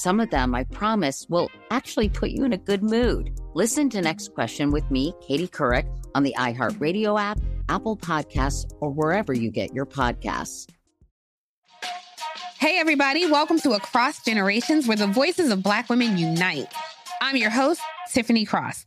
some of them, I promise, will actually put you in a good mood. Listen to Next Question with me, Katie Couric, on the iHeartRadio app, Apple Podcasts, or wherever you get your podcasts. Hey, everybody, welcome to Across Generations, where the voices of Black women unite. I'm your host, Tiffany Cross.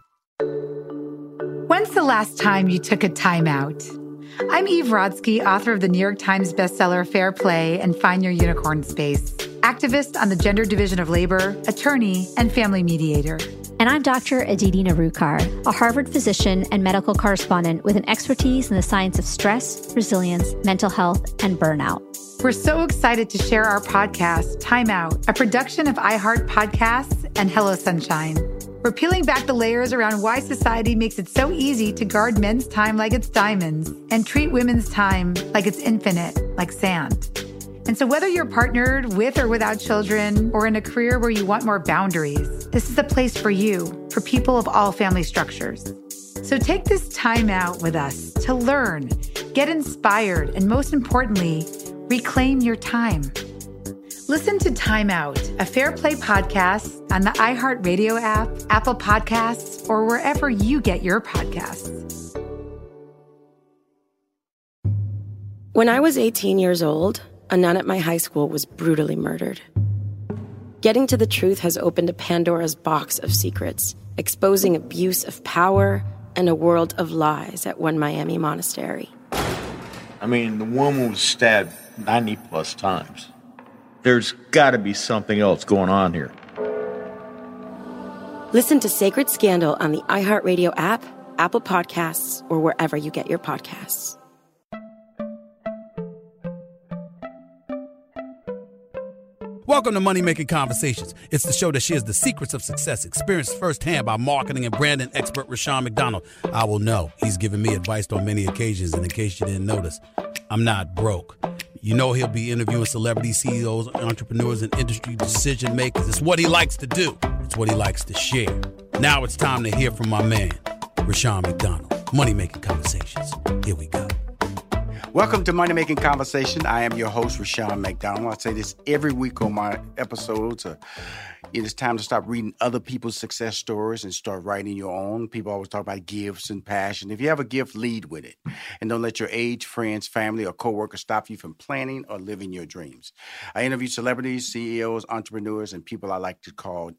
When's the last time you took a timeout? I'm Eve Rodsky, author of the New York Times bestseller Fair Play and Find Your Unicorn Space, activist on the gender division of labor, attorney, and family mediator. And I'm Dr. Aditi Nerurkar, a Harvard physician and medical correspondent with an expertise in the science of stress, resilience, mental health, and burnout. We're so excited to share our podcast, Time Out, a production of iHeart Podcasts and Hello Sunshine. We're peeling back the layers around why society makes it so easy to guard men's time like it's diamonds and treat women's time like it's infinite, like sand. And so, whether you're partnered with or without children or in a career where you want more boundaries, this is a place for you, for people of all family structures. So, take this time out with us to learn, get inspired, and most importantly, reclaim your time. Listen to Time Out, a Fair Play podcast on the iHeartRadio app, Apple Podcasts, or wherever you get your podcasts. When I was 18 years old, a nun at my high school was brutally murdered. Getting to the truth has opened a Pandora's box of secrets, exposing abuse of power and a world of lies at one Miami monastery. I mean, the woman was stabbed 90 plus times. There's got to be something else going on here. Listen to Sacred Scandal on the iHeartRadio app, Apple Podcasts, or wherever you get your podcasts. Welcome to Money Making Conversations. It's the show that shares the secrets of success, experienced firsthand by marketing and branding expert Rushion McDonald. I will know he's given me advice on many occasions, and in case you didn't notice, I'm not broke. You know he'll be interviewing celebrity CEOs, entrepreneurs, and industry decision makers. It's what he likes to do. It's what he likes to share. Now it's time to hear from my man, Rushion McDonald. Money Making Conversations. Here we go. Welcome to Money Making Conversation. I am your host, Rushion McDonald. I say this every week on my episodes. Uh, it is time to stop reading other people's success stories and start writing your own. People always talk about gifts and passion. If you have a gift, lead with it. And don't let your age, friends, family, or coworkers stop you from planning or living your dreams. I interview celebrities, CEOs, entrepreneurs, and people I like to call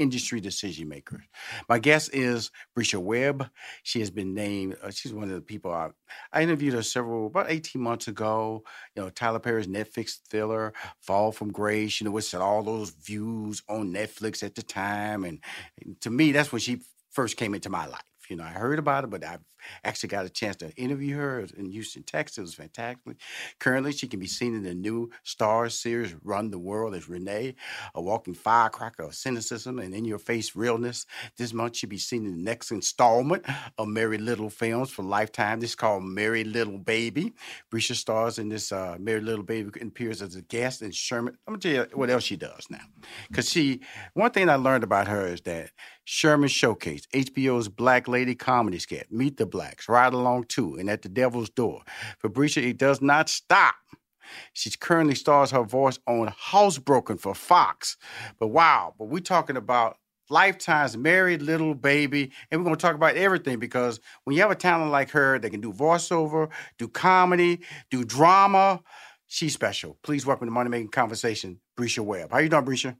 industry decision makers. My guest is Bresha Webb. She has been named, uh, she's one of the people I, I interviewed her several, about 18 months ago. You know, Tyler Perry's Netflix thriller, Fall from Grace, you know, had all those views on Netflix at the time. And, and to me, that's when she first came into my life. You know, I heard about it, but I've actually got a chance to interview her in Houston, Texas. It was fantastic. Currently, she can be seen in the new Starz series Run the World as Renee, a walking firecracker of cynicism and in your face realness. This month, she'll be seen in the next installment of Merry Liddle Films for Lifetime. This is called Merry Liddle Baby. Bresha stars in this uh, Merry Liddle Baby and appears as a guest in Sherman. I'm going to tell you what else she does now. Because she, one thing I learned about her is that Sherman Showcase, HBO's Black Lady comedy sketch, Meet the Blacks, Ride Along 2, and At the Devil's Door. Fabricia, it does not stop. She currently stars her voice on Housebroken for Fox. But wow, but we're talking about Lifetime's Married Little Baby, and we're going to talk about everything because when you have a talent like her that can do voiceover, do comedy, do drama, she's special. Please welcome to Money Making Conversation, Bresha Webb. How you doing, Bresha?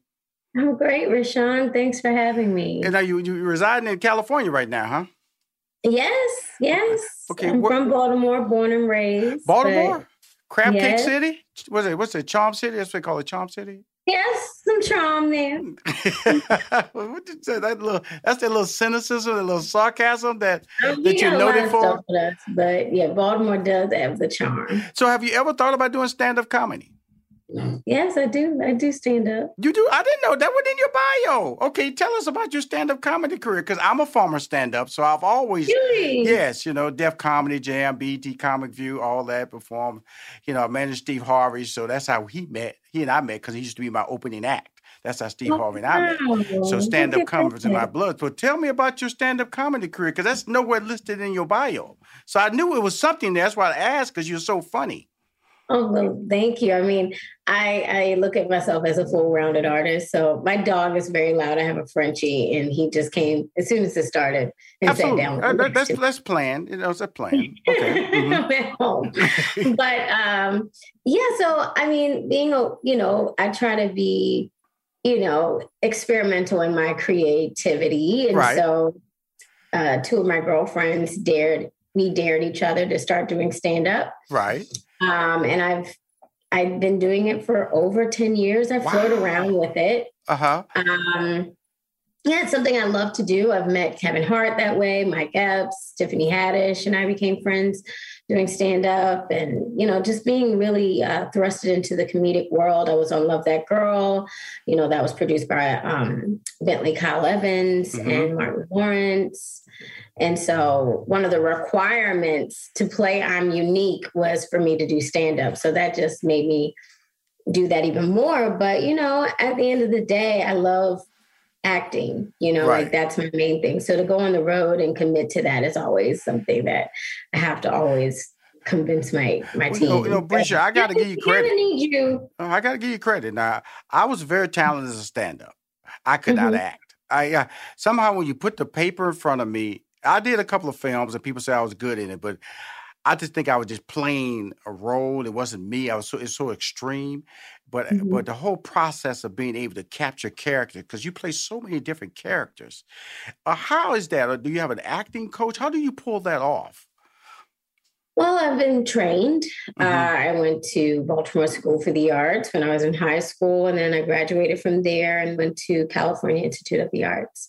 I'm great, Rushion. Thanks for having me. And now you you residing in California right now, huh? Yes, yes. Okay, I'm what- from Baltimore, born and raised. Baltimore? Crab Cake City? What's it? What's it? Charm City? That's what they call it, Charm City. Yes, some charm there. what did you say? That little that's that little cynicism, that little sarcasm that Um, that you're got a lot noted for. us, but yeah, Baltimore does have the charm. So, have you ever thought about doing stand up comedy? Yes, I do. I do stand up. You do? I didn't know that was in your bio. Okay, tell us about your stand up comedy career because I'm a former stand up, so I've always Really? yes, you know, Def Comedy Jam, BT Comic View, all that performed. You know, I managed Steve Harvey, so that's how he met. He and I met because he used to be my opening act. That's how Steve Oh, Harvey and I met. Oh, wow. So stand up comedy was in my blood. So tell me about your stand up comedy career because that's nowhere listed in your bio. So I knew it was something there. That's why I asked because you're so funny. Oh well, thank you. I mean, I I look at myself as a full-rounded artist. So my dog is very loud. I have a Frenchie, and he just came as soon as it started and Absolutely. sat down. Uh, with me. that- that's that's planned. You know, it's a plan. Okay. mhm. Home. but um, yeah, so I mean, being a you know, I try to be, you know, experimental in my creativity, and Right. so uh, two of my girlfriends dared we dared each other to start doing stand up, Right. Um, and I've I've been doing it for over ten years. I float around with it. Uh huh. Um, yeah, it's something I love to do. I've met Kevin Hart that way, Mike Epps, Tiffany Haddish, and I became friends doing stand up and, you know, just being really uh, thrusted into the comedic world. I was on Love That Girl, you know, that was produced by um, Bentley Kyle Evans Mhm. and Martin Lawrence. And so one of the requirements to play I'm Unique was for me to do stand up. So that just made me do that even more. But, you know, at the end of the day, I love acting, you know, Right. like that's my main thing. So to go on the road and commit to that is always something that I have to always convince my my Well, team. you know, you know, Bresha, I got to give you credit. I need you. Oh, I got to give you credit. Now, I was very talented as a stand-up. I could not Mhm. act. I uh, somehow when you put the paper in front of me, I did a couple of films and people say I was good in it, but I just think I was just playing a role. It wasn't me. I was so it's so extreme, but Mhm. but the whole process of being able to capture character because you play so many different characters. Uh, how is that? Or do you have an acting coach? How do you pull that off? Well, I've been trained. Mm-hmm. Uh, I went to Baltimore School for the Arts when I was in high school, and then I graduated from there and went to California Institute of the Arts,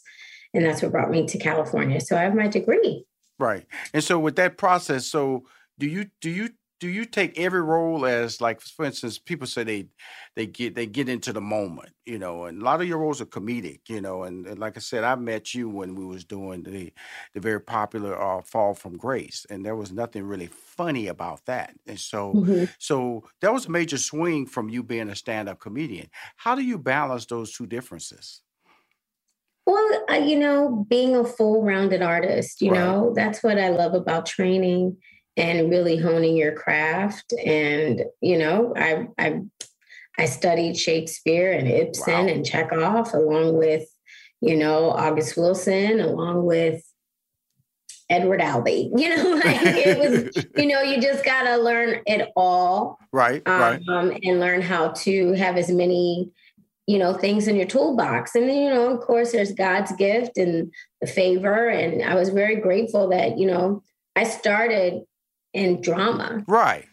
and that's what brought me to California. So I have my degree. Right. And so with that process, so do you do you do you take every role as like for instance, people say they they get they get into the moment, you know, and a lot of your roles are comedic, you know, and, and like I said, I met you when we was doing the the very popular uh, Fall from Grace, and there was nothing really funny about that. And so Mhm. so that was a major swing from you being a stand-up comedian. How do you balance those two differences? Well, uh, you know, being a full rounded artist, you Right. know, that's what I love about training and really honing your craft. And, you know, I, I, I studied Shakespeare and Ibsen and Chekhov along with, you know, August Wilson, along with Edward Albee. You know, like it was, you know, you just got to learn it all Right, right. um, and learn how to have as many you know things in your toolbox. And then you know of course there's god's gift and the favor. And i was very grateful that you know i started in drama. Right.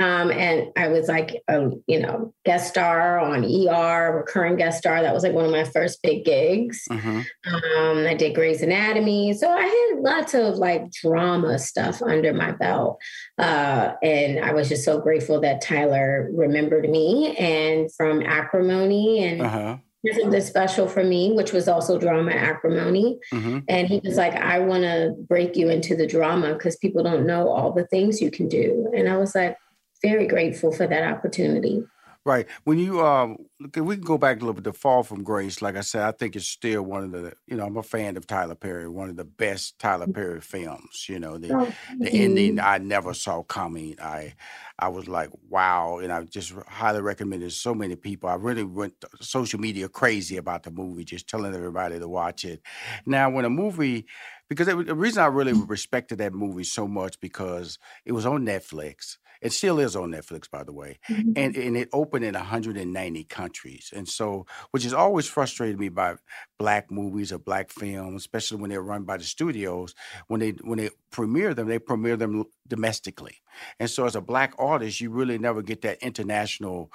Um, and I was like, a, you know, guest star on ER, recurring guest star. That was like one of my first big gigs. Mm-hmm. Um, I did Grey's Anatomy. So I had lots of like drama stuff under my belt. Uh, and I was just so grateful that Tyler remembered me and from Acrimony and Uh-huh. here's something special for me, which was also drama acrimony. Mm-hmm. And he was like, I want to break you into the drama because people don't know all the things you can do. And I was like, very grateful for that opportunity. Right. When you um, look, we can go back a little bit. The Fall from Grace, like I said, I think it's still one of the. You know, I'm a fan of Tyler Perry. One of the best Tyler Perry films. You know, the Oh, the ending I never saw coming. I I was like, wow, and I just highly recommend it to so many people. I really went social media crazy about the movie, just telling everybody to watch it. Now, when a movie, because it, was- the reason I really respected that movie so much because it was on Netflix. It still is on Netflix, by the way, Mm-hmm. and and it opened in 190 countries, and so which has always frustrated me by black movies or black films, especially when they're run by the studios. When they when they premiere them, they premiere them domestically, and so as a black artist, you really never get that international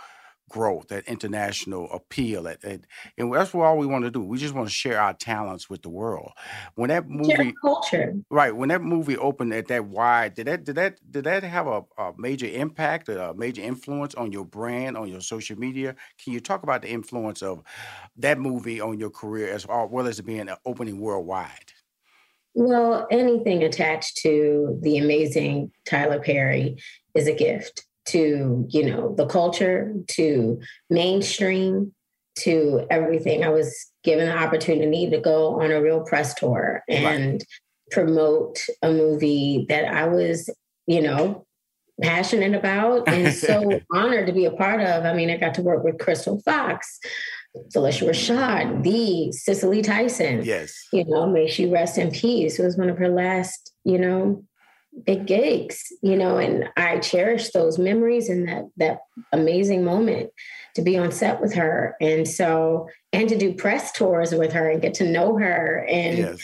growth, that international appeal, at, at, and that's what all we want to do. We just want to share our talents with the world. When that movie, culture. right? When that movie opened at that wide, did that did that did that have a, a major impact, a major influence on your brand, on your social media? Can you talk about the influence of that movie on your career as well as it being opening worldwide? Well, anything attached to the amazing Tyler Perry is a gift to, you know, the culture, to mainstream, to everything. I was given the opportunity to go on a real press tour and promote a movie that I was, you know, passionate about and so honored to be a part of. I mean, I got to work with Crystal Fox, Phylicia Rashad, the Cicely Tyson Yes. you know, may she rest in peace. It was one of her last, you know, big gigs, you know, and I cherish those memories and that that amazing moment to be on set with her. And so and to do press tours with her and get to know her and Yes.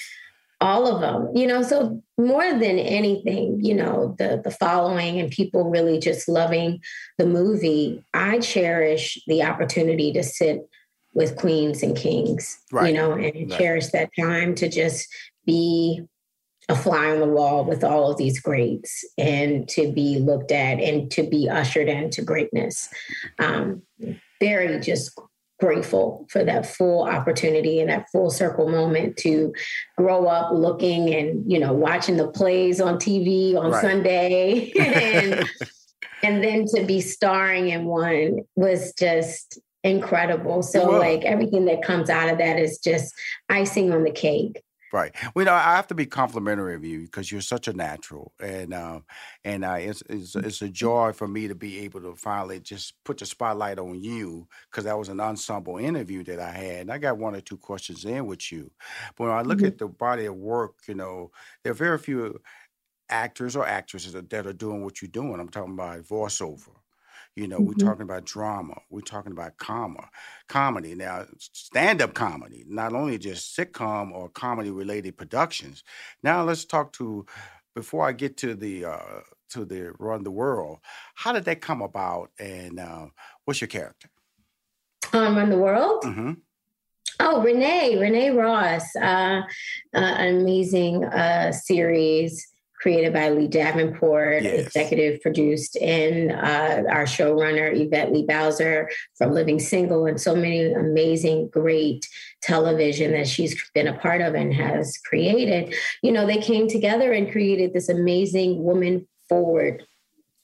all of them you know so more than anything you know the the following and people really just loving the movie i cherish the opportunity to sit with queens and kings Right. you know and Right. cherish that time to just be a fly on the wall with all of these greats and to be looked at and to be ushered into greatness. Um, very just grateful for that full opportunity and that full circle moment to grow up looking and you know watching the plays on TV on Right. Sunday. And and then to be starring in one was just incredible. So like everything that comes out of that is just icing on the cake Right. Well, you know, I have to be complimentary of you because you're such a natural, and um, and uh, it's, it's it's a joy for me to be able to finally just put the spotlight on you because that was an ensemble interview that I had, and I got one or two questions in with you. But when I look Mhm. at the body of work, you know, there are very few actors or actresses that are doing what you're doing. I'm talking about voiceover. You know, we're Mhm. talking about drama. We're talking about comma, comedy. Now, stand-up comedy, not only just sitcom or comedy-related productions. Now, let's talk to. Before I get to the uh, to the run the world, how did that come about, and uh, what's your character? um, around the world hmm Oh, Renee, Renee Ross, uh, uh, an amazing uh, series created by Leigh Davenport, Yes. executive produced, and uh, our showrunner, Yvette Lee Bowser from Living Single, and so many amazing, great television that she's been a part of and has created. You know, they came together and created this amazing woman forward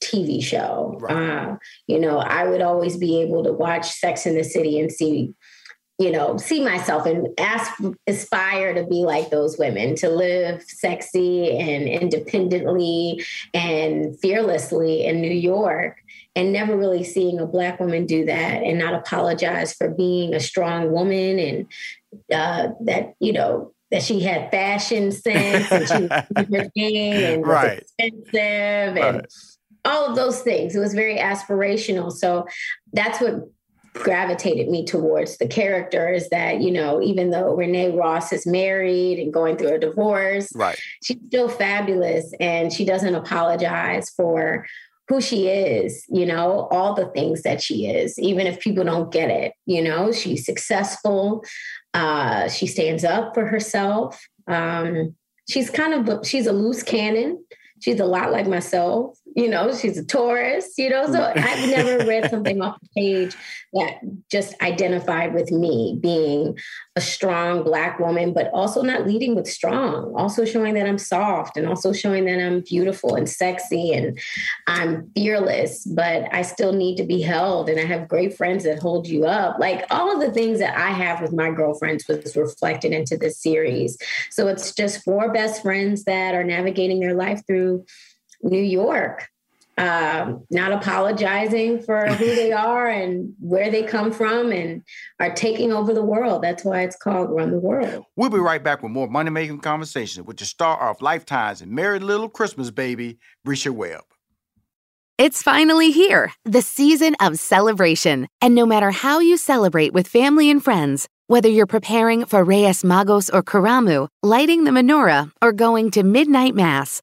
TV show. Uh, you know, I would always be able to watch Sex in the City and see, you know, see myself and ask, aspire to be like those women, to live sexy and independently and fearlessly in New York. And never really seeing a Black woman do that and not apologize for being a strong woman and uh, that, you know, that she had fashion sense and she was and was Right. expensive and all of those things. It was very aspirational. So that's what gravitated me towards the character is that, you know, even though Renee Ross is married and going through a divorce, Right. she's still fabulous and she doesn't apologize for who she is, you know, all the things that she is, even if people don't get it. You know, she's successful. Uh, she stands up for herself. Um, she's kind of she's a loose cannon. She's a lot like myself you know, she's a Taurus, you know. So mm-hmm. I've never read something off the page that just identified with me being a strong Black woman, but also not leading with strong, also showing that I'm soft and also showing that I'm beautiful and sexy and I'm fearless, but I still need to be held. And I have great friends that hold you up. Like all of the things that I have with my girlfriends was reflected into this series. So it's just four best friends that are navigating their life through New York, um, not apologizing for who they are and where they come from and are taking over the world. That's why it's called Run the World. We'll be right back with more money making conversations with the star of Lifetimes and Merry Liddle Christmas Baby, Bresha Webb. It's finally here, the season of celebration. And no matter how you celebrate with family and friends, whether you're preparing for Reyes Magos or Karamu, lighting the menorah, or going to midnight mass,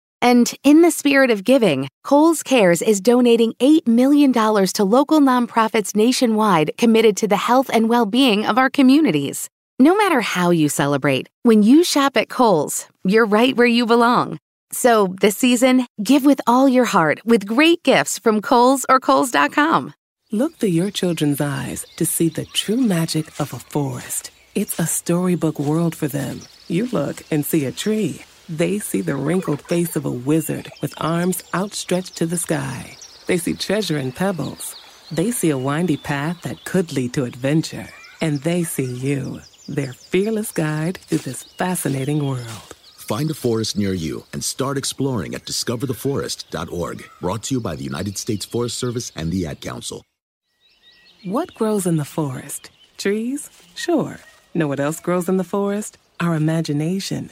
And in the spirit of giving, Kohl's Cares is donating $8 million to local nonprofits nationwide committed to the health and well being of our communities. No matter how you celebrate, when you shop at Kohl's, you're right where you belong. So this season, give with all your heart with great gifts from Kohl's or Kohl's.com. Look through your children's eyes to see the true magic of a forest. It's a storybook world for them. You look and see a tree they see the wrinkled face of a wizard with arms outstretched to the sky. They see treasure in pebbles. They see a windy path that could lead to adventure. And they see you, their fearless guide through this fascinating world. Find a forest near you and start exploring at discovertheforest.org. Brought to you by the United States Forest Service and the Ad Council. What grows in the forest? Trees? Sure. Know what else grows in the forest? Our imagination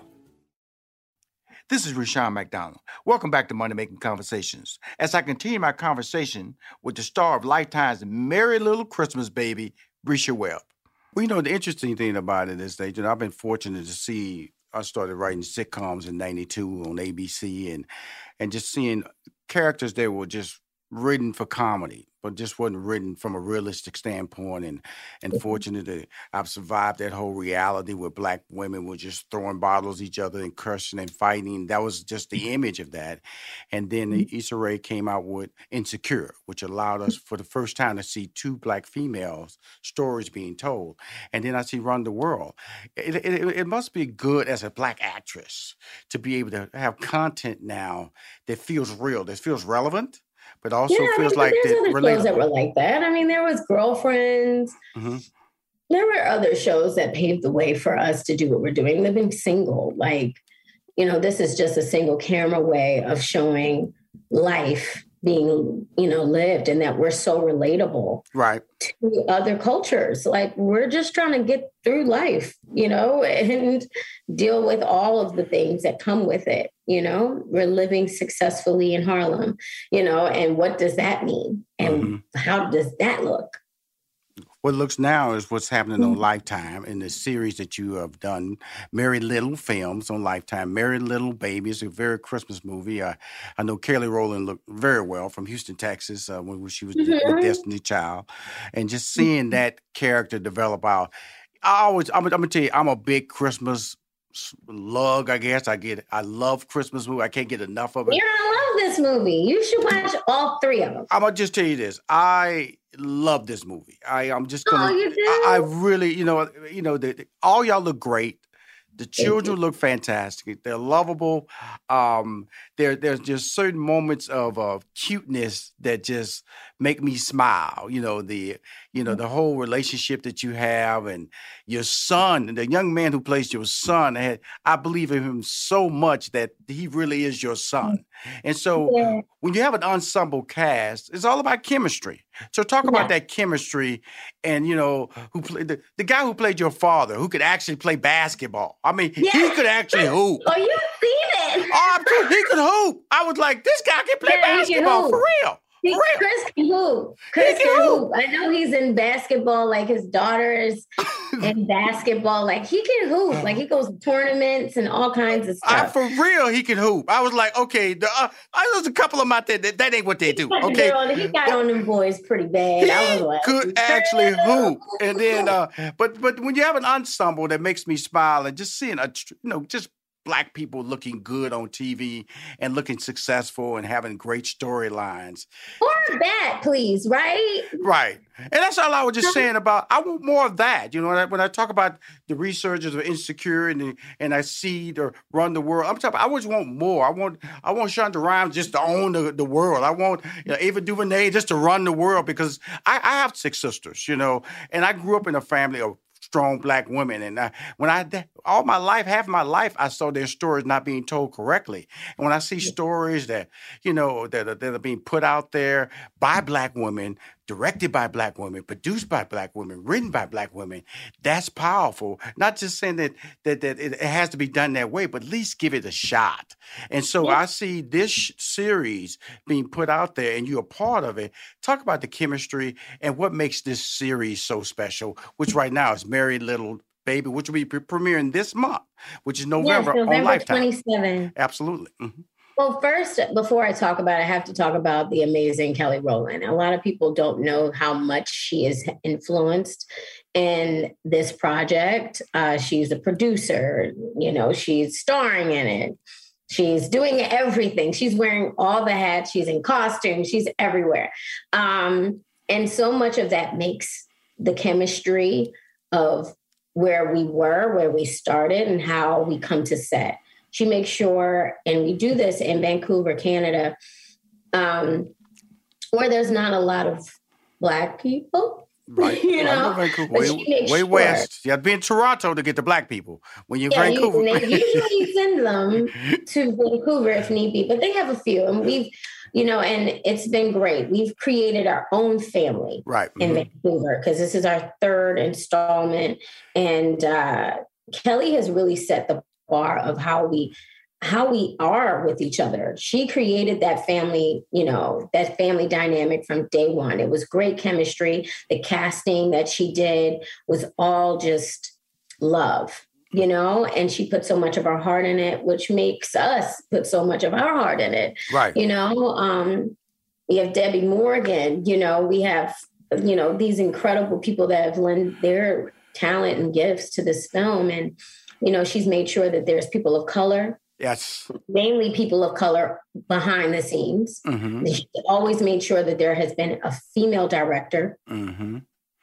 This is Rushion McDonald. Welcome back to Money Making Conversations. As I continue my conversation with the star of Lifetime's Merry Liddle Christmas Baby, Bresha Webb. Well, you know, the interesting thing about it is that you know, I've been fortunate to see, I started writing sitcoms in 92 on ABC and, and just seeing characters that were just written for comedy but just wasn't written from a realistic standpoint. And and mm-hmm. fortunately, I've survived that whole reality where black women were just throwing bottles at each other and cursing and fighting. That was just the mm-hmm. image of that. And then mm-hmm. Issa Rae came out with Insecure, which allowed us for the first time to see two black females stories being told. And then I see Run the World. It, it, it must be good as a black actress to be able to have content now that feels real, that feels relevant but also yeah, feels I mean, like there's other relatable. shows that were like that. I mean, there was Girlfriends. Mm-hmm. There were other shows that paved the way for us to do what we're doing. Living single, like you know, this is just a single camera way of showing life being you know lived and that we're so relatable right to other cultures like we're just trying to get through life you know and deal with all of the things that come with it you know we're living successfully in harlem you know and what does that mean and mm-hmm. how does that look what looks now is what's happening on mm-hmm. Lifetime in the series that you have done, Merry Liddle Films on Lifetime. Merry Liddle Baby is a very Christmas movie. I, I know Kelly Rowland looked very well from Houston, Texas, uh, when she was mm-hmm. the Destiny Child. And just seeing mm-hmm. that character develop out, I always, I'm, I'm gonna tell you, I'm a big Christmas lug, I guess. I get I love Christmas movie. I can't get enough of it. You're gonna love this movie. You should watch all three of them. I'm gonna just tell you this. I love this movie. I I'm just oh, gonna. Oh, you do? I, I really, you know, you know, the, all y'all look great. The children look fantastic. They're lovable. Um, there, there's just certain moments of uh, cuteness that just make me smile. You know the, you know the whole relationship that you have, and your son, and the young man who plays your son. Had, I believe in him so much that he really is your son. And so, yeah. when you have an ensemble cast, it's all about chemistry. So talk about that chemistry, and you know who played the, the guy who played your father, who could actually play basketball. I mean, yeah. he could actually hoop. Oh, you seen it? Oh, he could hoop. I was like, this guy can play yeah, basketball for real. He, Chris can hoop. Chris can, can hoop. I know he's in basketball. Like his daughter is in basketball. Like he can hoop. Like he goes to tournaments and all kinds of stuff. I, for real, he can hoop. I was like, okay, the, uh, there's a couple of them out there that, that ain't what they do. Okay, on, he got on them boys pretty bad. He I was like, could actually hoop. And then, uh, but but when you have an ensemble that makes me smile and just seeing a you know just black people looking good on TV and looking successful and having great storylines. More of that, please, right? Right. And that's all I was just saying about I want more of that. You know, when I, when I talk about the researchers of insecure and and I see the run the world, I'm talking I always want more. I want I want Shonda Rhimes just to own the, the world. I want you know, Ava DuVernay just to run the world because I, I have six sisters, you know, and I grew up in a family of strong black women. And I, when I all my life, half my life, I saw their stories not being told correctly. And when I see stories that you know that that are being put out there by black women, directed by black women, produced by black women, written by black women, that's powerful. Not just saying that that, that it, has to be done that way, but at least give it a shot. And so yeah. I see this series being put out there, and you're a part of it. Talk about the chemistry and what makes this series so special, which right now is Merry Liddle Baby, which will be premiering this month, which is November, yes, November on Lifetime. 27. Absolutely. Mm-hmm. Well, first, before I talk about it, I have to talk about the amazing Kelly Rowland. A lot of people don't know how much she is influenced in this project. Uh, she's a producer, you know, she's starring in it. She's doing everything. She's wearing all the hats. She's in costume. She's everywhere. Um, and so much of that makes the chemistry of where we were, where we started, and how we come to set she makes sure, and we do this in Vancouver, Canada, um, where there's not a lot of Black people. Right. you know, Vancouver, way, way sure. west. You have to be in Toronto to get the black people. When you're yeah, Vancouver, you, they usually send them to Vancouver if need be, but they have a few, and we've, you know, and it's been great. We've created our own family, right, in mm-hmm. Vancouver because this is our third installment, and uh, Kelly has really set the bar of how we how we are with each other. She created that family, you know, that family dynamic from day one. It was great chemistry. The casting that she did was all just love, you know, and she put so much of her heart in it, which makes us put so much of our heart in it. Right. You know, um, we have Debbie Morgan, you know, we have, you know, these incredible people that have lent their talent and gifts to this film. And you know, she's made sure that there's people of color. Yes. Mainly people of color behind the scenes. Mm-hmm. She always made sure that there has been a female director. Mm-hmm.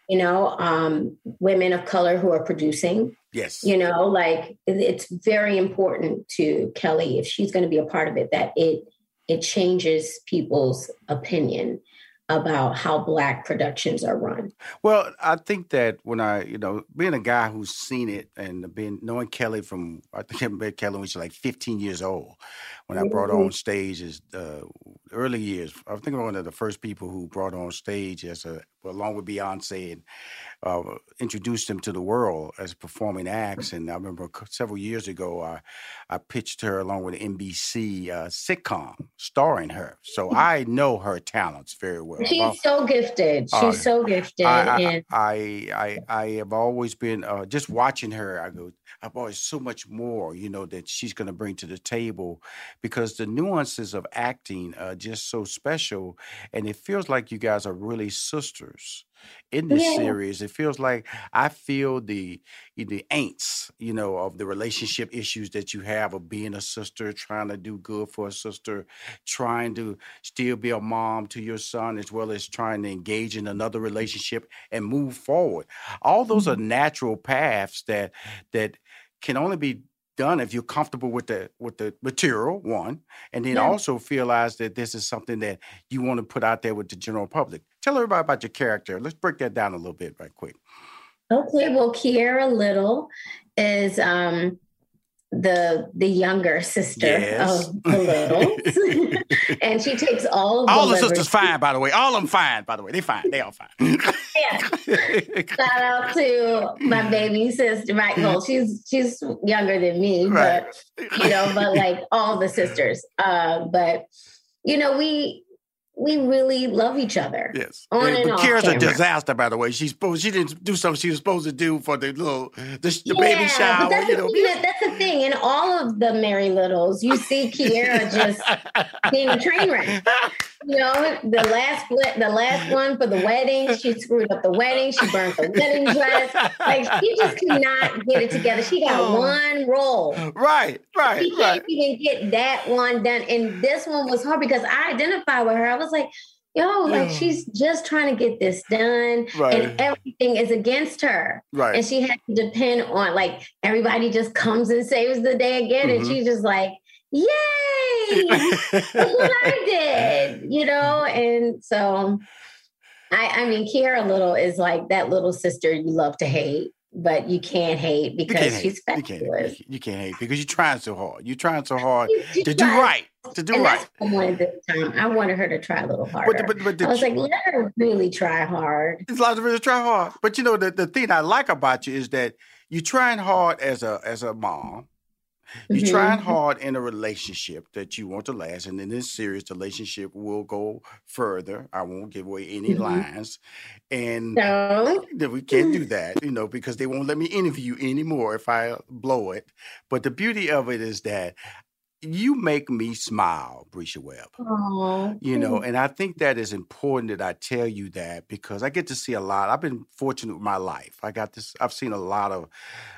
You know, um, women of color who are producing. Yes. You know, like it's very important to Kelly if she's going to be a part of it that it it changes people's opinion about how black productions are run. Well, I think that when I, you know, being a guy who's seen it and being knowing Kelly from I think I met Kelly when she was like 15 years old. When I brought her on mm-hmm. stage as uh, early years, I think I'm one of the first people who brought her on stage as a along with Beyonce and uh, introduced them to the world as performing acts. And I remember several years ago, I, I pitched her along with NBC uh, sitcom starring her. So mm. I know her talents very well. She's so gifted. She's uh, so gifted. I, I, I, I, I, have always been uh, just watching her. I go, I've always so much more, you know, that she's going to bring to the table because the nuances of acting are just so special. And it feels like you guys are really sisters in this yeah. series. It feels like I feel the the ain'ts, you know, of the relationship issues that you have of being a sister, trying to do good for a sister, trying to still be a mom to your son, as well as trying to engage in another relationship and move forward. All those mm-hmm. are natural paths that that can only be done if you're comfortable with the with the material one and then Yeah. also realize that this is something that you want to put out there with the general public. Tell everybody about your character. Let's break that down a little bit right quick. Okay, well, Kiera Liddle is um the the younger sister Yes. of the Liddles, and she takes all of all the liberty- sisters fine by the way. All of them fine by the way. They fine. They all fine. Shout out to my baby sister, right? Well, she's she's younger than me, but you know, but like all the sisters. Uh, but you know, we we really love each other. Yes. On Yeah, and but off Kira's a disaster, by the way. She's supposed she didn't do something she was supposed to do for the little the, the baby Yeah, shower. But that's, You the know, thing, that- that's the thing. In all of the Merry Liddles, you see Kiera just being a train wreck. You know, the last the last one for the wedding, she screwed up the wedding. She burned the wedding dress. Like she just could not get it together. She got Oh. one role. Right, right, She can't even get that one done. And this one was hard because I identified with her. I was like, yo, like Yeah. she's just trying to get this done. Right. And everything is against her. Right. And she had to depend on like everybody just comes and saves the day again. And Mhm. she's just like, Yay! I did, you know? And so I I mean Kiara Liddle is like that little sister you love to hate, but you can't hate you because can't she's hate. You can't, fabulous. you can't hate because you're trying so hard. You're trying so hard She to do right. To do and right. I wanted this time. I wanted her to try a little harder. but- but the I was tr- like, let her really try hard. It's a lot of really try hard. But you know, the, the thing I like about you is that you're trying hard as a as a mom. You're Mhm. trying hard in a relationship that you want to last. And in this series, the relationship will go further. I won't give away any Mhm. lines. And No. we can't do that, you know, because they won't let me interview you anymore if I blow it. But the beauty of it is that you make me smile, Bresha Webb. Oh, You know, and I think that is important that I tell you that because I get to see a lot. I've been fortunate with my life. I got this. I've seen a lot of,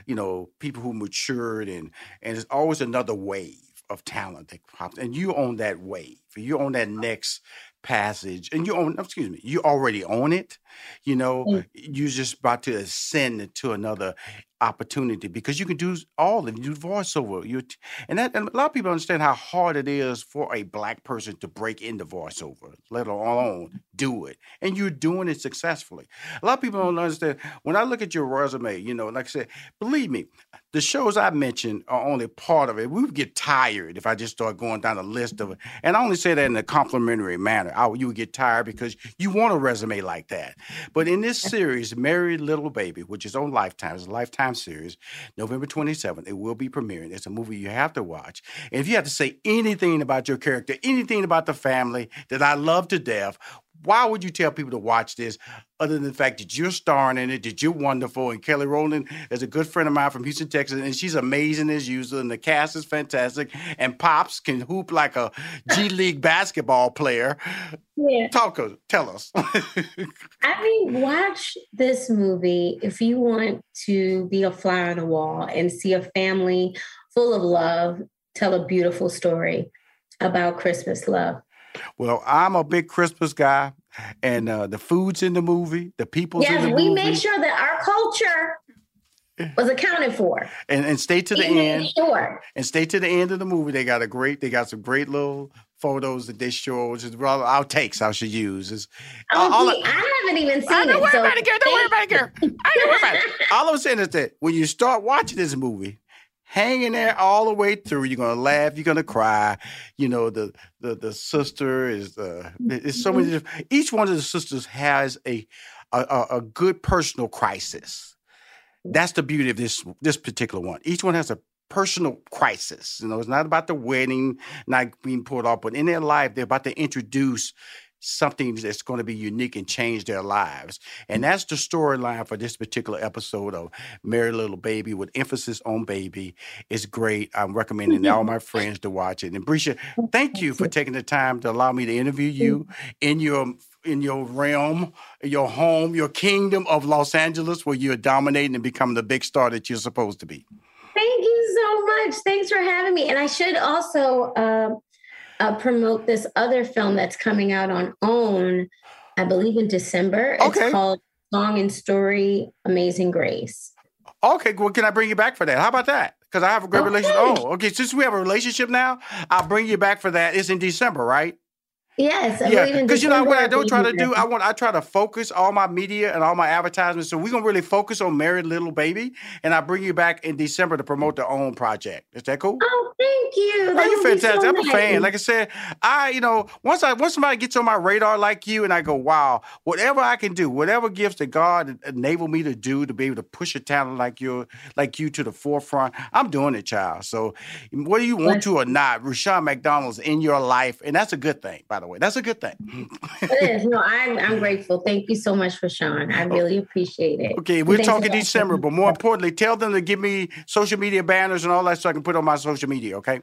you know, people who matured and and it's always another wave of talent that pops, and you on that wave. You're on that next passage, and you own. Excuse me, you already own it. You know, Mm. you're just about to ascend to another opportunity because you can do all of. You do voiceover. You and that and a lot of people understand how hard it is for a black person to break into voiceover, let alone do it. And you're doing it successfully. A lot of people don't understand. When I look at your resume, you know, like I said, believe me, the shows I mentioned are only part of it. We would get tired if I just start going down a list of it. And I only say that in a complimentary manner. I, you would get tired because you want a resume like that. But in this series, Married Little Baby, which is on Lifetime, it's a Lifetime series, November 27th, it will be premiering. It's a movie you have to watch. And if you have to say anything about your character, anything about the family that I love to death, why would you tell people to watch this other than the fact that you're starring in it, that you're wonderful, and Kelly Rowland is a good friend of mine from Houston, Texas, and she's amazing as usual, and the cast is fantastic, and Pops can hoop like a G League basketball player. Yeah. Talk tell us. I mean, watch this movie if you want to be a fly on the wall and see a family full of love tell a beautiful story about Christmas love. Well, I'm a big Christmas guy, and uh, the food's in the movie, the people's in Yes, the we movie, made sure that our culture was accounted for. and, and stay to the We end. Sure. and stay to the end of the movie. They got a great, they got some great little photos that they show, which is rather outtakes I should use. Is Oh, all, see, I haven't even seen I don't it. worry so about it, girl. Don't worry about it, girl. I don't worry about it. All I'm saying is that when you start watching this movie, hang in there all the way through. You're gonna laugh. You're gonna cry. You know the the the sister is uh, it's so many. Different, each one of the sisters has a a, a a good personal crisis. That's the beauty of this this particular one. Each one has a personal crisis. You know, it's not about the wedding not being pulled off, but in their life, they're about to introduce something that's going to be unique and change their lives. And that's the storyline for this particular episode of Merry Liddle Baby with emphasis on baby. It's great. I'm recommending all my friends to watch it. And Bresha, thank you for taking the time to allow me to interview you in your in your realm, your home, your kingdom of Los Angeles, where you're dominating and becoming the big star that you're supposed to be. Thank you so much. Thanks for having me. And I should also uh, uh, promote this other film that's coming out on OWN, I believe in December. Okay. It's called Song and Story Amazing Grace. Okay, well, can I bring you back for that? How about that? Because I have a great Okay. relationship. Oh, okay. Since we have a relationship now, I'll bring you back for that. It's in December, right? Yes, I yeah, because you know what I don't try to do. I want I try to focus all my media and all my advertisements. So we're gonna really focus on Married Little Baby, and I bring you back in December to promote the own project. Is that cool? Oh, thank you. Oh, you would be so fantastic! I'm a fan. Like I said, I you know once I once somebody gets on my radar like you, and I go, wow, whatever I can do, whatever gifts that God enable me to do to be able to push a talent like you like you to the forefront, I'm doing it, child. So whether you want to or not, Rushion McDonald's in your life, and that's a good thing, by the way. That's a good thing. It is. No, I'm I'm grateful. Thank you so much for Sean. I really appreciate it. Okay, we're thanks talking. December, but more importantly, tell them to give me social media banners and all that so I can put on my social media, okay?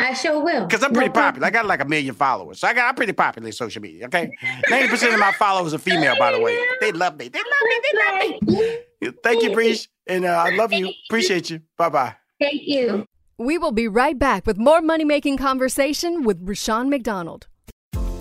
I sure will. Because I'm pretty popular. I got like a million followers. So I got I'm pretty popular in social media, okay? 90% of my followers are female, by the way. They love me. They love me. They love me. Thank you, Breeze. And uh, I love you. Appreciate you. Bye bye. Thank you. We will be right back with more money making conversation with Rushion McDonald.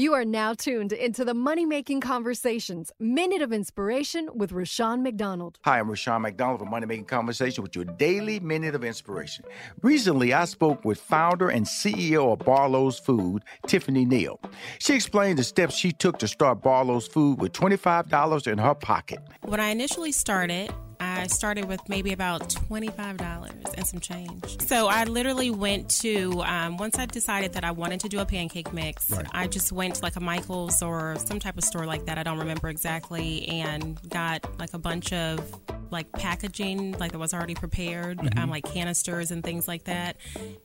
You are now tuned into the Money Making Conversations Minute of Inspiration with Rushion McDonald. Hi, I'm Rushion McDonald from Money Making Conversation with your daily minute of inspiration. Recently, I spoke with founder and CEO of Barlow's Food, Tiffany Neal. She explained the steps she took to start Barlow's Food with $25 in her pocket. When I initially started, I started with maybe about $25 and some change. So I literally went to, um, once I decided that I wanted to do a pancake mix, Right. I just went to like a Michael's or some type of store like that. I don't remember exactly, and got like a bunch of like packaging, like that was already prepared, Mhm. um, like canisters and things like that.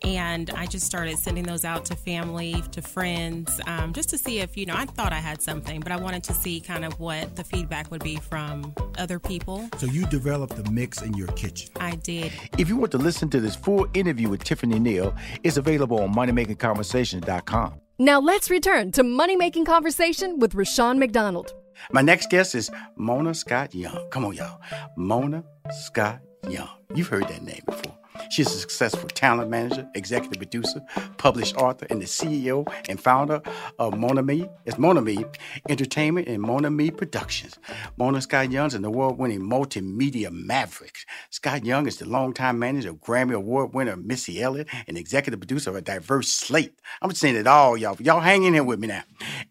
And I just started sending those out to family, to friends, um, just to see if, you know, I thought I had something, but I wanted to see kind of what the feedback would be from other people. So you developed the mix in your kitchen. I did. If you want to listen to this full interview with Tiffany Neal, it's available on moneymakingconversations.com. Now let's return to Money Making Conversation with Rushion McDonald. My next guest is Mona Scott Young. Come on, y'all. Mona Scott Young. You've heard that name before. She's a successful talent manager, executive producer, published author, and the CEO and founder of Monami. It's Monami Entertainment and Monami Productions. Mona Scott Young is an award-winning multimedia maverick. Scott Young is the longtime manager of Grammy Award winner Missy Elliott and executive producer of a diverse slate. I'm saying it all, y'all. Y'all hang in here with me now.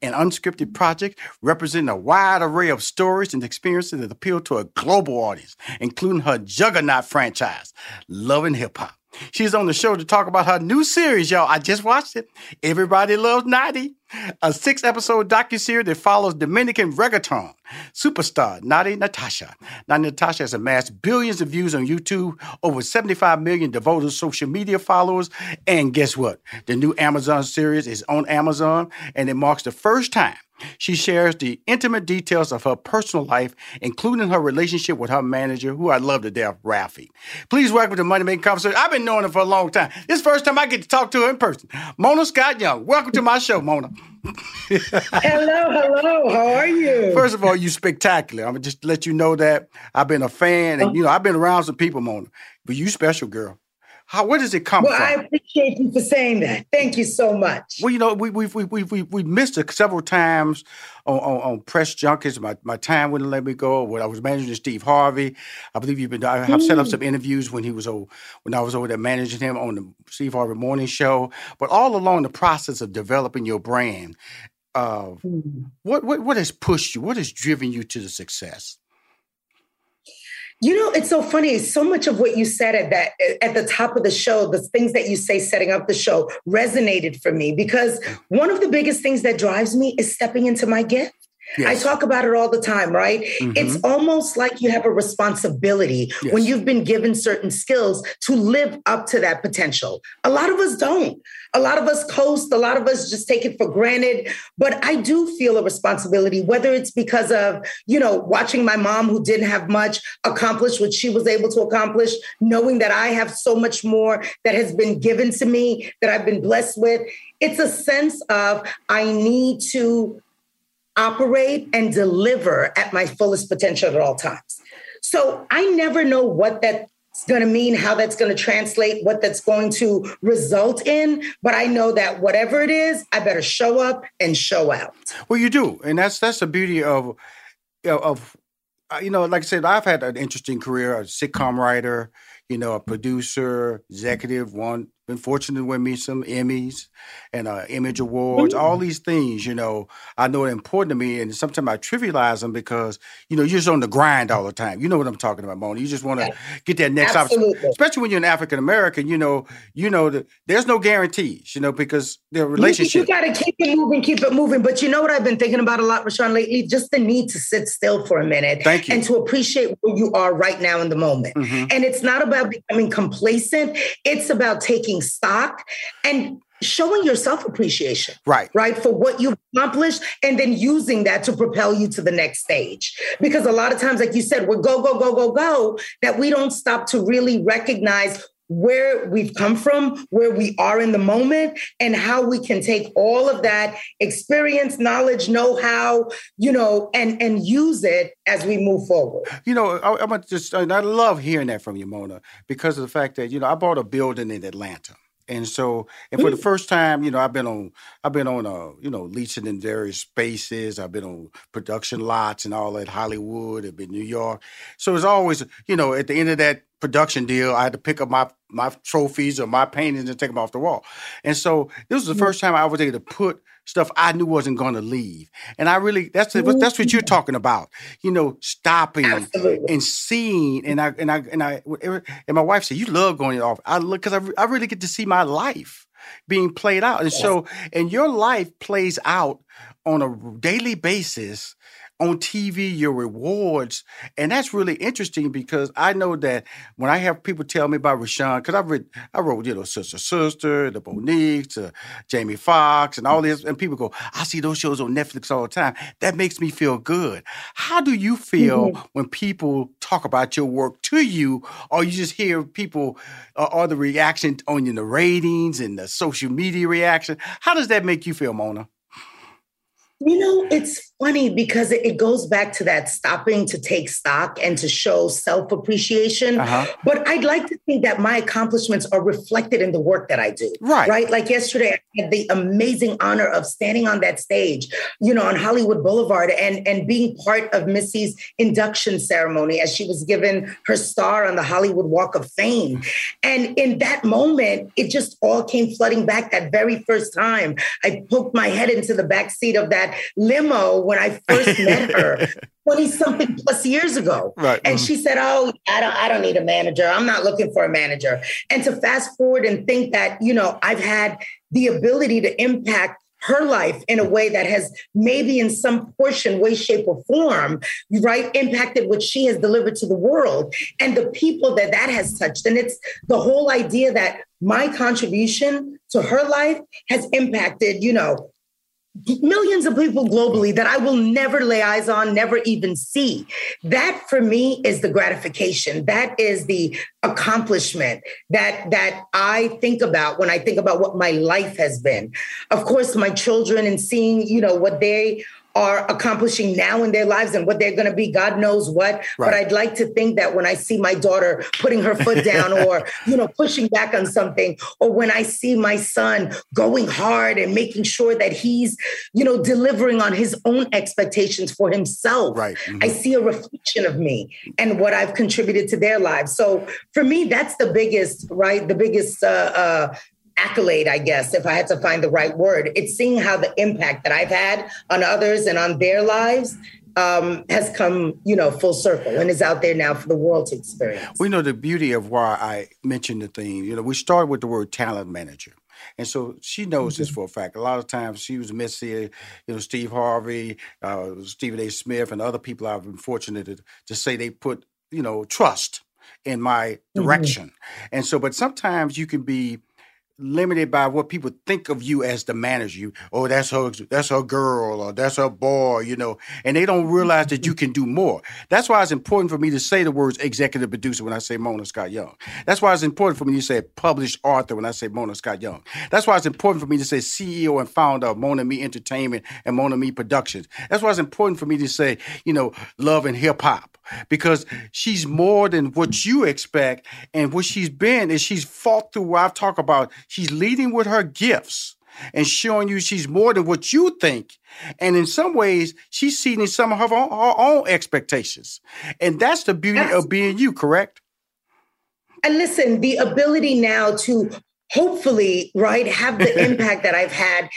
An unscripted project representing a wide array of stories and experiences that appeal to a global audience, including her juggernaut franchise, Love and Hip Hop. She's on the show to talk about her new series, y'all. I just watched it. Everybody loves Natti. A six episode docuseries that follows Dominican reggaeton superstar Natti Natasha. Natti Natasha has amassed billions of views on YouTube, over 75 million devoted social media followers, and guess what? The new Amazon series is on Amazon, and it marks the first time she shares the intimate details of her personal life, including her relationship with her manager, who I love to death, Rafi. Please welcome to Money Making Conversation. I've been knowing her for a long time. This first time I get to talk to her in person. Mona Scott Young. Welcome to my show, Mona. Hello, hello. How are you? First of all, you spectacular. I'm gonna just let you know that I've been a fan, and oh. you know I've been around some people, Mona, but you special girl. How, where does it come well, from? Well, I appreciate you for saying that. Thank you so much. Well, you know, we we we we we, we missed it several times on, on, on press junkets. My my time wouldn't let me go. When I was managing Steve Harvey, I believe you've been. I have set up some interviews when he was over, when I was over there managing him on the Steve Harvey Morning Show. But all along the process of developing your brand, uh, what what what has pushed you? What has driven you to the success? You know, it's so funny. So much of what you said at that at the top of the show, the things that you say setting up the show resonated for me because one of the biggest things that drives me is stepping into my gift. Yes. I talk about it all the time, right? Mhm. It's almost like you have a responsibility Yes. when you've been given certain skills to live up to that potential. A lot of us don't. A lot of us coast, a lot of us just take it for granted. But I do feel a responsibility, whether it's because of, you know, watching my mom who didn't have much accomplish what she was able to accomplish, knowing that I have so much more that has been given to me, that I've been blessed with. It's a sense of I need to operate and deliver at my fullest potential at all times. So I never know what that's going to mean, how that's going to translate, what that's going to result in. But I know that whatever it is, I better show up and show out. Well, you do, and that's that's the beauty of of uh, you know, like I said, I've had an interesting career, a sitcom writer, you know, a producer, executive, one been fortunate to win me some Emmys and uh, Image Awards, all these things, you know, I know are important to me. And sometimes I trivialize them because, you know, you're just on the grind all the time. You know what I'm talking about, Mona. You just want to get that next opportunity. Especially when you're an African American, you know, you know that there's no guarantees, you know, because their relationship. You, you got to keep it moving, keep it moving. But you know what I've been thinking about a lot, Rushion, lately? Just the need to sit still for a minute. Thank you. And to appreciate where you are right now in the moment. Mhm. And it's not about becoming complacent, it's about taking stock and showing yourself appreciation. Right. Right. For what you've accomplished and then using that to propel you to the next stage. Because a lot of times, like you said, we're go, go, go, go, go, that we don't stop to really recognize where we've come from, where we are in the moment, and how we can take all of that experience, knowledge, know-how, you know, and and use it as we move forward. You know, I, I'm gonna just, and I love hearing that from you, Mona, because of the fact that you know I bought a building in Atlanta, and so, and for the first time, you know, I've been on, I've been on, uh, you know, leasing in various spaces. I've been on production lots and all at Hollywood, I've been New York. So it's always, you know, at the end of that production deal, I had to pick up my my trophies or my paintings and take them off the wall. And so this was the first time I was able to put stuff I knew wasn't going to leave. And I really that's what mm-hmm. that's what you're talking about. You know, stopping and seeing. And I and I and I and my wife said, "You love going off." I look because I, I really get to see my life being played out. And so, and your life plays out on a daily basis on TV, your rewards. And that's really interesting because I know that when I have people tell me about Rushion, because I've read, I wrote, you know, Sister Sister, The Boniques, to Jamie Foxx, and all this, and people go, I see those shows on Netflix all the time. That makes me feel good. How do you feel Mhm. when people talk about your work to you, or you just hear people, uh, or the reaction on you, the ratings and the social media reaction? How does that make you feel, Mona? You know, it's funny because it, it goes back to that stopping to take stock and to show self appreciation. Uh-huh. But I'd like to think that my accomplishments are reflected in the work that I do. Right. Right. Like yesterday, I had the amazing honor of standing on that stage, you know, on Hollywood Boulevard and, and being part of Missy's induction ceremony as she was given her star on the Hollywood Walk of Fame. And in that moment, it just all came flooding back that very first time. I poked my head into the back seat of that limo when I first met her 20 something plus years ago. Right. And she said, Oh, I don't, I don't need a manager. I'm not looking for a manager. And to fast forward and think that, you know, I've had the ability to impact her life in a way that has maybe in some portion, way, shape, or form, right, impacted what she has delivered to the world and the people that that has touched. And it's the whole idea that my contribution to her life has impacted, you know, millions of people globally that I will never lay eyes on, never even see. That for me is the gratification. That is the accomplishment that that I think about when I think about what my life has been. Of course, my children and seeing, you know, what they are accomplishing now in their lives and what they're going to be god knows what right. but i'd like to think that when i see my daughter putting her foot down or you know pushing back on something or when i see my son going hard and making sure that he's you know delivering on his own expectations for himself right mm-hmm. i see a reflection of me and what i've contributed to their lives so for me that's the biggest right the biggest uh, uh, accolade, I guess, if I had to find the right word. It's seeing how the impact that I've had on others and on their lives um, has come, you know, full circle and is out there now for the world to experience. We know the beauty of why I mentioned the thing. You know, we started with the word talent manager. And so she knows mm-hmm. this for a fact. A lot of times she was missing, you know, Steve Harvey, uh, Stephen A. Smith, and other people I've been fortunate to, to say they put, you know, trust in my mm-hmm. direction. Mm-hmm. And so, but sometimes you can be limited by what people think of you as the manager. You, oh, that's her, that's her girl, or that's her boy, you know, and they don't mm-hmm. realize that you can do more. That's why it's important for me to say the words executive producer when I say Mona Scott Young. That's why it's important for me to say published author when I say Mona Scott Young. That's why it's important for me to say CEO and founder of Monami Entertainment and Monami Productions. That's why it's important for me to say, you know, love and hip hop because she's more than what you expect. And what she's been is she's fought through what I've talked about. She's leading with her gifts and showing you she's more than what you think. And in some ways, she's seeing some of her own, her own expectations. And that's the beauty that's- of being you, correct? And listen, the ability now to hopefully, right, have the impact that I've had.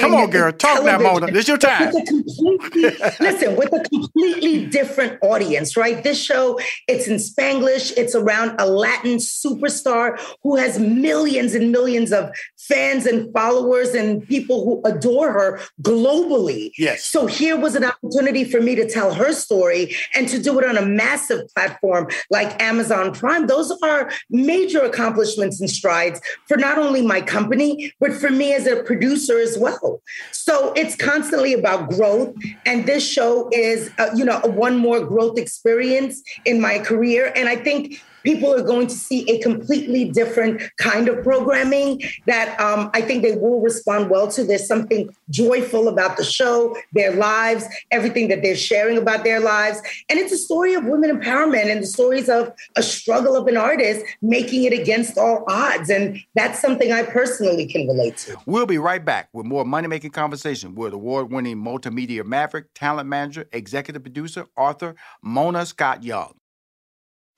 Come on, girl, talk now, Mona. This your time. With a completely, listen, with a completely different audience, right? This show, it's in Spanglish. It's around a Latin superstar who has millions and millions of fans and followers and people who adore her globally. Yes. So here was an opportunity for me to tell her story and to do it on a massive platform like Amazon Prime. Those are major accomplishments and strides for not only my company, but for me as a producer as well. So it's constantly about growth. And this show is, uh, you know, one more growth experience in my career. And I think people are going to see a completely different kind of programming that um, I think they will respond well to. There's something joyful about the show, their lives, everything that they're sharing about their lives. And it's a story of women empowerment and the stories of a struggle of an artist making it against all odds. And that's something I personally can relate to. We'll be right back with more money making conversation with award winning multimedia maverick, talent manager, executive producer, author Mona Scott Young.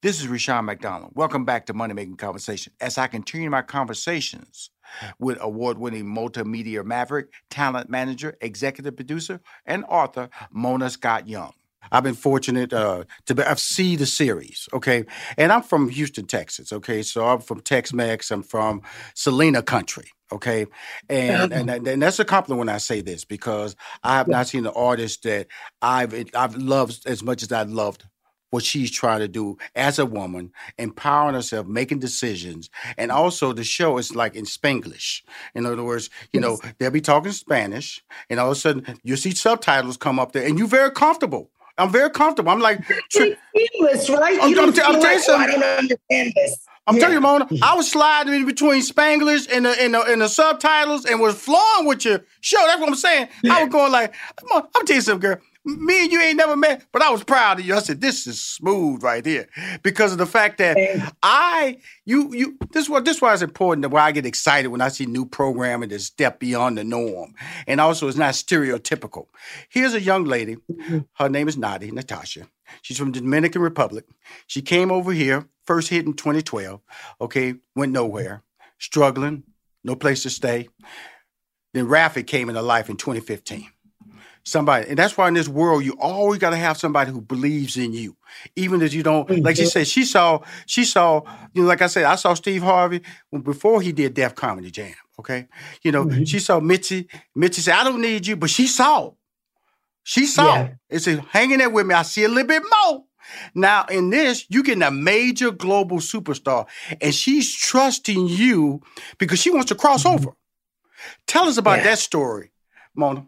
This is Rushion McDonald. Welcome back to Money Making Conversation. As I continue my conversations with award winning multimedia maverick, talent manager, executive producer, and author Mona Scott Young. I've been fortunate uh, to be, I've seen the series, okay? And I'm from Houston, Texas, okay? So I'm from Tex Mex, I'm from Selena country, okay? And, and and that's a compliment when I say this because I have not seen an artist that I've I've loved as much as I loved what she's trying to do as a woman, empowering herself, making decisions. And also the show is like in Spanglish. In other words, you yes. know, they'll be talking Spanish, and all of a sudden you see subtitles come up there, and you're very comfortable. I'm very comfortable. I'm like, English, right? I'm, you I'm, t- I'm telling you oh, something. I don't understand this. I'm yeah. telling you, Mona, I was sliding in between Spanglish and the, and the, and the subtitles and was flowing with your show. That's what I'm saying. I was going like, I'm gonna tell you something, girl me and you ain't never met, but I was proud of you. I said, this is smooth right here. Because of the fact that I, you, you, this is what this why it's important that why I get excited when I see new programming that step beyond the norm. And also it's not stereotypical. Here's a young lady, mm-hmm. her name is Natti, Natasha. She's from the Dominican Republic. She came over here, first hit in 2012, okay, went nowhere, struggling, no place to stay. Then Rafi came into life in 2015 somebody. And that's why in this world, you always got to have somebody who believes in you, even if you don't. Like she mm-hmm. said, she saw, she saw, you know, like I said, I saw Steve Harvey before he did Def Comedy Jam. Okay, you know, mm-hmm. she saw Missy. Missy said, "I don't need you," but she saw. She saw. Yeah. It said, "Hanging there with me, I see a little bit more." Now, in this, you getting a major global superstar, and she's trusting you because she wants to cross mm-hmm. over. Tell us about yeah. that story, Mona.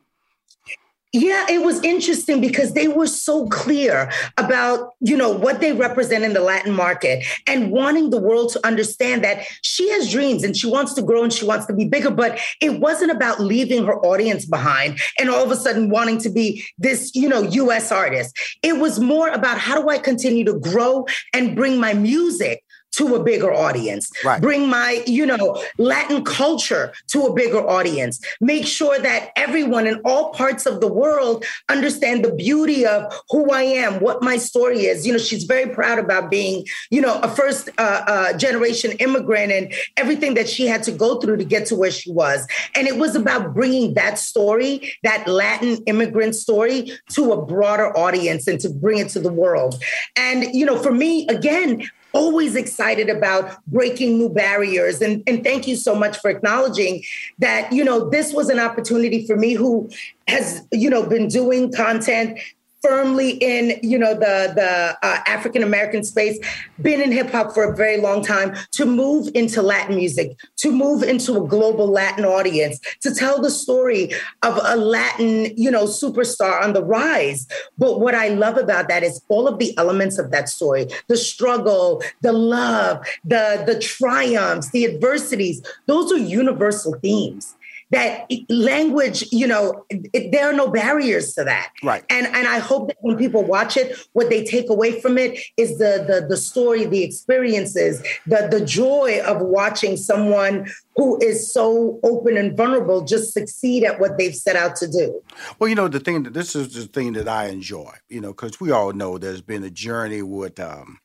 Yeah, it was interesting because they were so clear about, you know, what they represent in the Latin market and wanting the world to understand that she has dreams and she wants to grow and she wants to be bigger, but it wasn't about leaving her audience behind and all of a sudden wanting to be this, you know, US artist. It was more about how do I continue to grow and bring my music to a bigger audience. Right. Bring my, you know, Latin culture to a bigger audience. Make sure that everyone in all parts of the world understand the beauty of who I am, what my story is. You know, she's very proud about being, you know, a first uh, uh, generation immigrant and everything that she had to go through to get to where she was. And it was about bringing that story, that Latin immigrant story, to a broader audience and to bring it to the world. And, you know, for me, again, always excited about breaking new barriers. And, and thank you so much for acknowledging that, you know, this was an opportunity for me who has, you know, been doing content firmly in you know the the uh, African American space, been in hip hop for a very long time, to move into Latin music, to move into a global Latin audience, to tell the story of a Latin you know superstar on the rise. But what I love about that is all of the elements of that story: the struggle, the love, the the triumphs, the adversities. Those are universal themes that language, you know, it, there are no barriers to that. Right. And and I hope that when people watch it, what they take away from it is the the the story, the experiences, the the joy of watching someone who is so open and vulnerable just succeed at what they've set out to do. Well, you know, the thing that this is the thing that I enjoy, you know, because we all know there's been a journey with um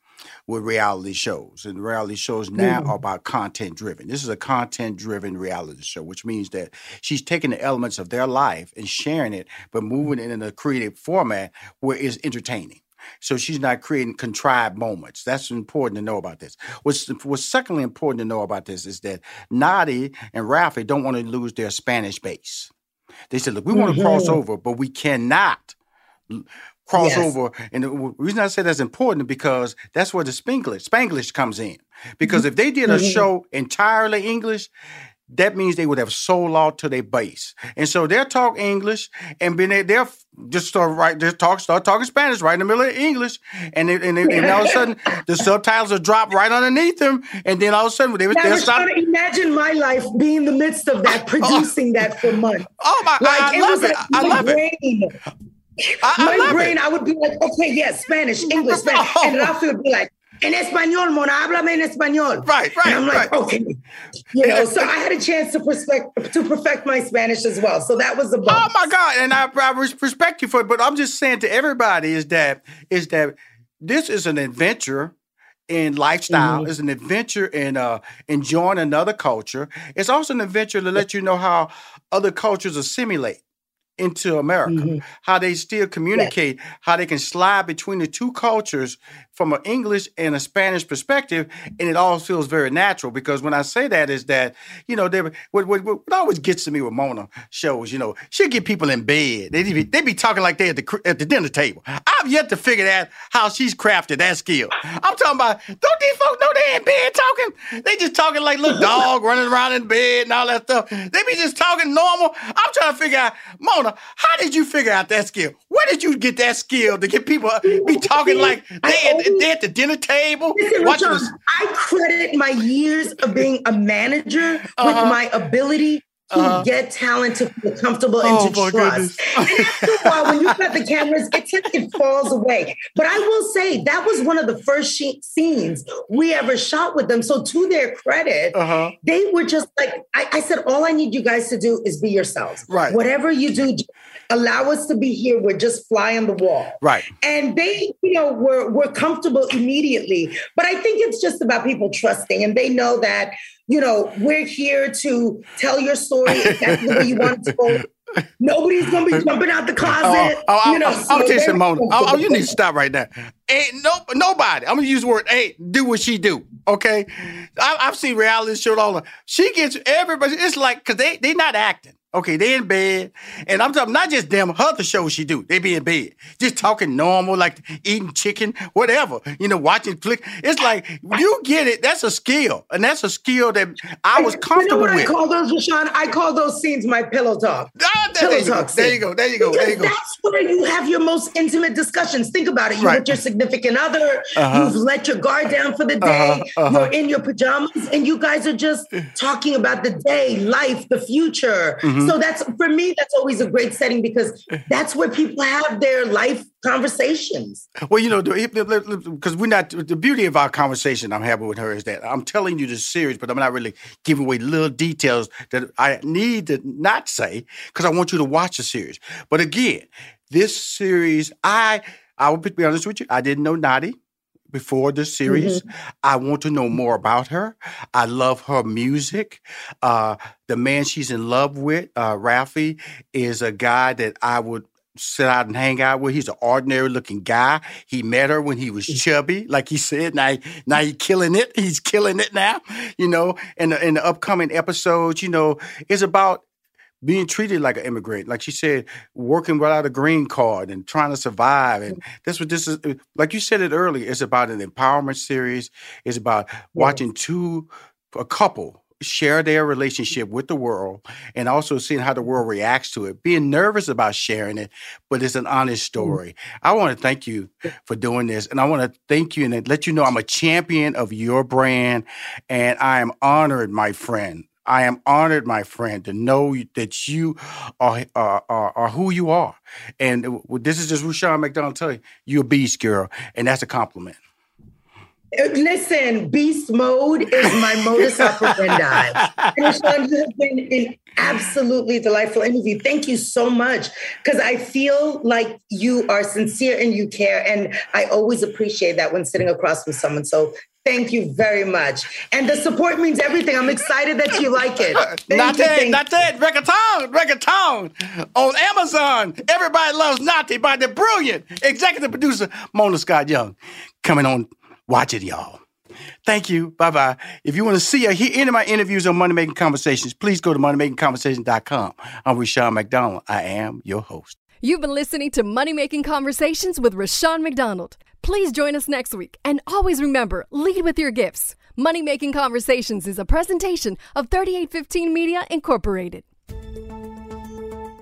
with reality shows. And reality shows now mm. are about content driven. This is a content driven reality show, which means that she's taking the elements of their life and sharing it, but moving it in a creative format where it's entertaining. So she's not creating contrived moments. That's important to know about this. What's, what's secondly important to know about this is that Natti and Rafi don't want to lose their Spanish base. They said, look, we want to mm-hmm. cross over, but we cannot crossover. Yes. And the reason I say that's important because that's where the Spanglish Spanglish comes in. Because mm-hmm. if they did a mm-hmm. show entirely English, that means they would have sold out to their base. And so they'll talk English and then they, they'll just start right just talk start talking Spanish right in the middle of English. And they, and, they, and all of a sudden the subtitles will drop right underneath them. And then all of a sudden they, they'll stop. Imagine my life being in the midst of that, producing that for months. Oh my like, I, I love it. I love it. I, my brain, it. I would be like, okay, yes, Spanish, English, Spanish. Oh. And Rafi would be like, en español, Mona, háblame en español. Right, right. And I'm like, right. okay. You know, so I had a chance to perfect to perfect my Spanish as well. So that was a bonus. Oh my God. And I, I respect you for it, but I'm just saying to everybody is that is that this is an adventure in lifestyle. Mm-hmm. It's an adventure in uh, enjoying another culture. It's also an adventure to let you know how other cultures assimilate into America, mm-hmm. how they still communicate, yes. how they can slide between the two cultures from an English and a Spanish perspective, and it all feels very natural. Because when I say that, is that you know, what, what, what always gets to me with Mona shows, you know, she'll get people in bed. They be, they be talking like they at the at the dinner table. I've yet to figure out how she's crafted that skill. I'm talking about. Don't these folks know they in bed talking? They just talking like little dog running around in bed and all that stuff. They be just talking normal. I'm trying to figure out, Mona, how did you figure out that skill? Where did you get that skill to get people be talking like they they at the dinner table? Listen, I credit my years of being a manager with Uh-huh. my ability to Uh-huh. get talent to feel comfortable Oh, and to trust. And after a while, when you've got the cameras, it, it falls away. But I will say that was one of the first she- scenes we ever shot with them. So to their credit, Uh-huh. they were just like, I, I said, all I need you guys to do is be yourselves. Right. Whatever you do, allow us to be here. We're just fly on the wall Right. and they you know were were comfortable immediately but i think it's just about people trusting and they know that you know we're here to tell your story exactly the way you want it to go nobody's gonna be jumping out the oh, closet Oh, oh, you know oh, I'm so telling you, Mona. Oh, oh, you need to stop right now. Ain't no nobody. I'm gonna use the word. ain't do what she do. Okay, I, I've seen reality shows all the. She gets everybody. It's like because they they not acting. Okay, they in bed, and I'm talking not just them. Other shows she do, they be in bed, just talking normal, like eating chicken, whatever. You know, watching flick. It's like you get it. That's a skill, and that's a skill that I was you know comfortable what with. I call those, Rushion? I call those scenes my pillow talk. Ah, there, pillow you talk. There you go. There you go. There you go. That's where you have your most intimate discussions. Think about it. You're Right. with your significant other. Uh-huh. You've let your guard down for the day. Uh-huh, uh-huh. You're in your pajamas, and you guys are just talking about the day, life, the future. Mhm. So that's for me. That's always a great setting because that's where people have their life conversations. Well, you know, because we're not the beauty of our conversation I'm having with her is that I'm telling you the series, but I'm not really giving away little details that I need to not say because I want you to watch the series. But again, this series, I I will be honest with you, I didn't know Natti before this series. I want to know more about her. I love her music. Uh, the man she's in love with, uh, Ralphie, is a guy that I would sit out and hang out with. He's an ordinary looking guy. He met her when he was chubby, like he said. Now, now he's killing it. He's killing it now. You know, and in the upcoming episodes, you know, it's about being treated like an immigrant, like she said, working without a green card and trying to survive. And mm-hmm. that's what this is. Uh, like you said it earlier, it's about an empowerment series. It's about watching two, a couple share their relationship with the world and also seeing how the world reacts to it, being nervous about sharing it, but it's an honest mm-hmm. story. I want to thank you for doing this. And I want to thank you and let you know I'm a champion of your brand. And I am honored, my friend. I am honored, my friend, to know that you are, are, are, are who you are. And uh, this is just Rushion McDonald telling you, you're a beast girl. And that's a compliment. Uh, Listen, beast mode is my modus operandi. and Rushion, you have been an absolutely delightful interview. Thank you so much because I feel like you are sincere and you care. And I always appreciate that when sitting across from someone. So thank you very much. And the support means everything. I'm excited that you like it. Thank Not you, that, thank not that. Reggaeton, reggaeton on Amazon. Everybody loves Natti by the brilliant executive producer Mona Scott Young. Coming on, watch it, y'all. Thank you. Bye bye. If you want to see or hear any of my interviews on Money Making Conversations, please go to moneymakingconversation.com. I'm Rushion McDonald. I am your host. You've been listening to Money Making Conversations with Rushion McDonald. Please join us next week. And always remember lead with your gifts. Money Making Conversations is a presentation of 3815 Media Incorporated.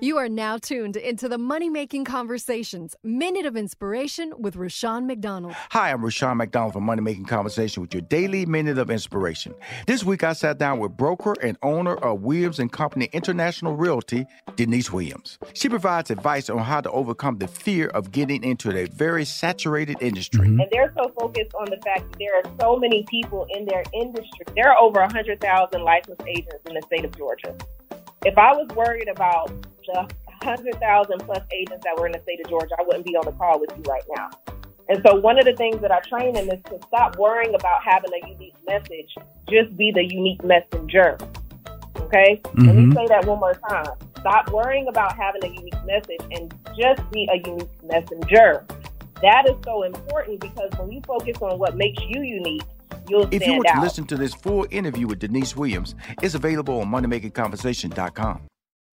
You are now tuned into the Money Making Conversations Minute of Inspiration with Rushion McDonald. Hi, I'm Rushion McDonald from Money Making Conversation with your daily minute of inspiration. This week I sat down with broker and owner of Williams and Company International Realty, Denise Williams. She provides advice on how to overcome the fear of getting into a very saturated industry. Mm-hmm. And they're so focused on the fact that there are so many people in their industry. There are over 100,000 licensed agents in the state of Georgia. If I was worried about the 100,000 plus agents that were in the state of Georgia, I wouldn't be on the call with you right now. And so, one of the things that I train them is to stop worrying about having a unique message, just be the unique messenger. Okay? Let me Mhm. say that one more time. Stop worrying about having a unique message and just be a unique messenger. That is so important because when you focus on what makes you unique, you'll stand If you want out. to listen to this full interview with Denise Williams, it's available on moneymakingconversation.com.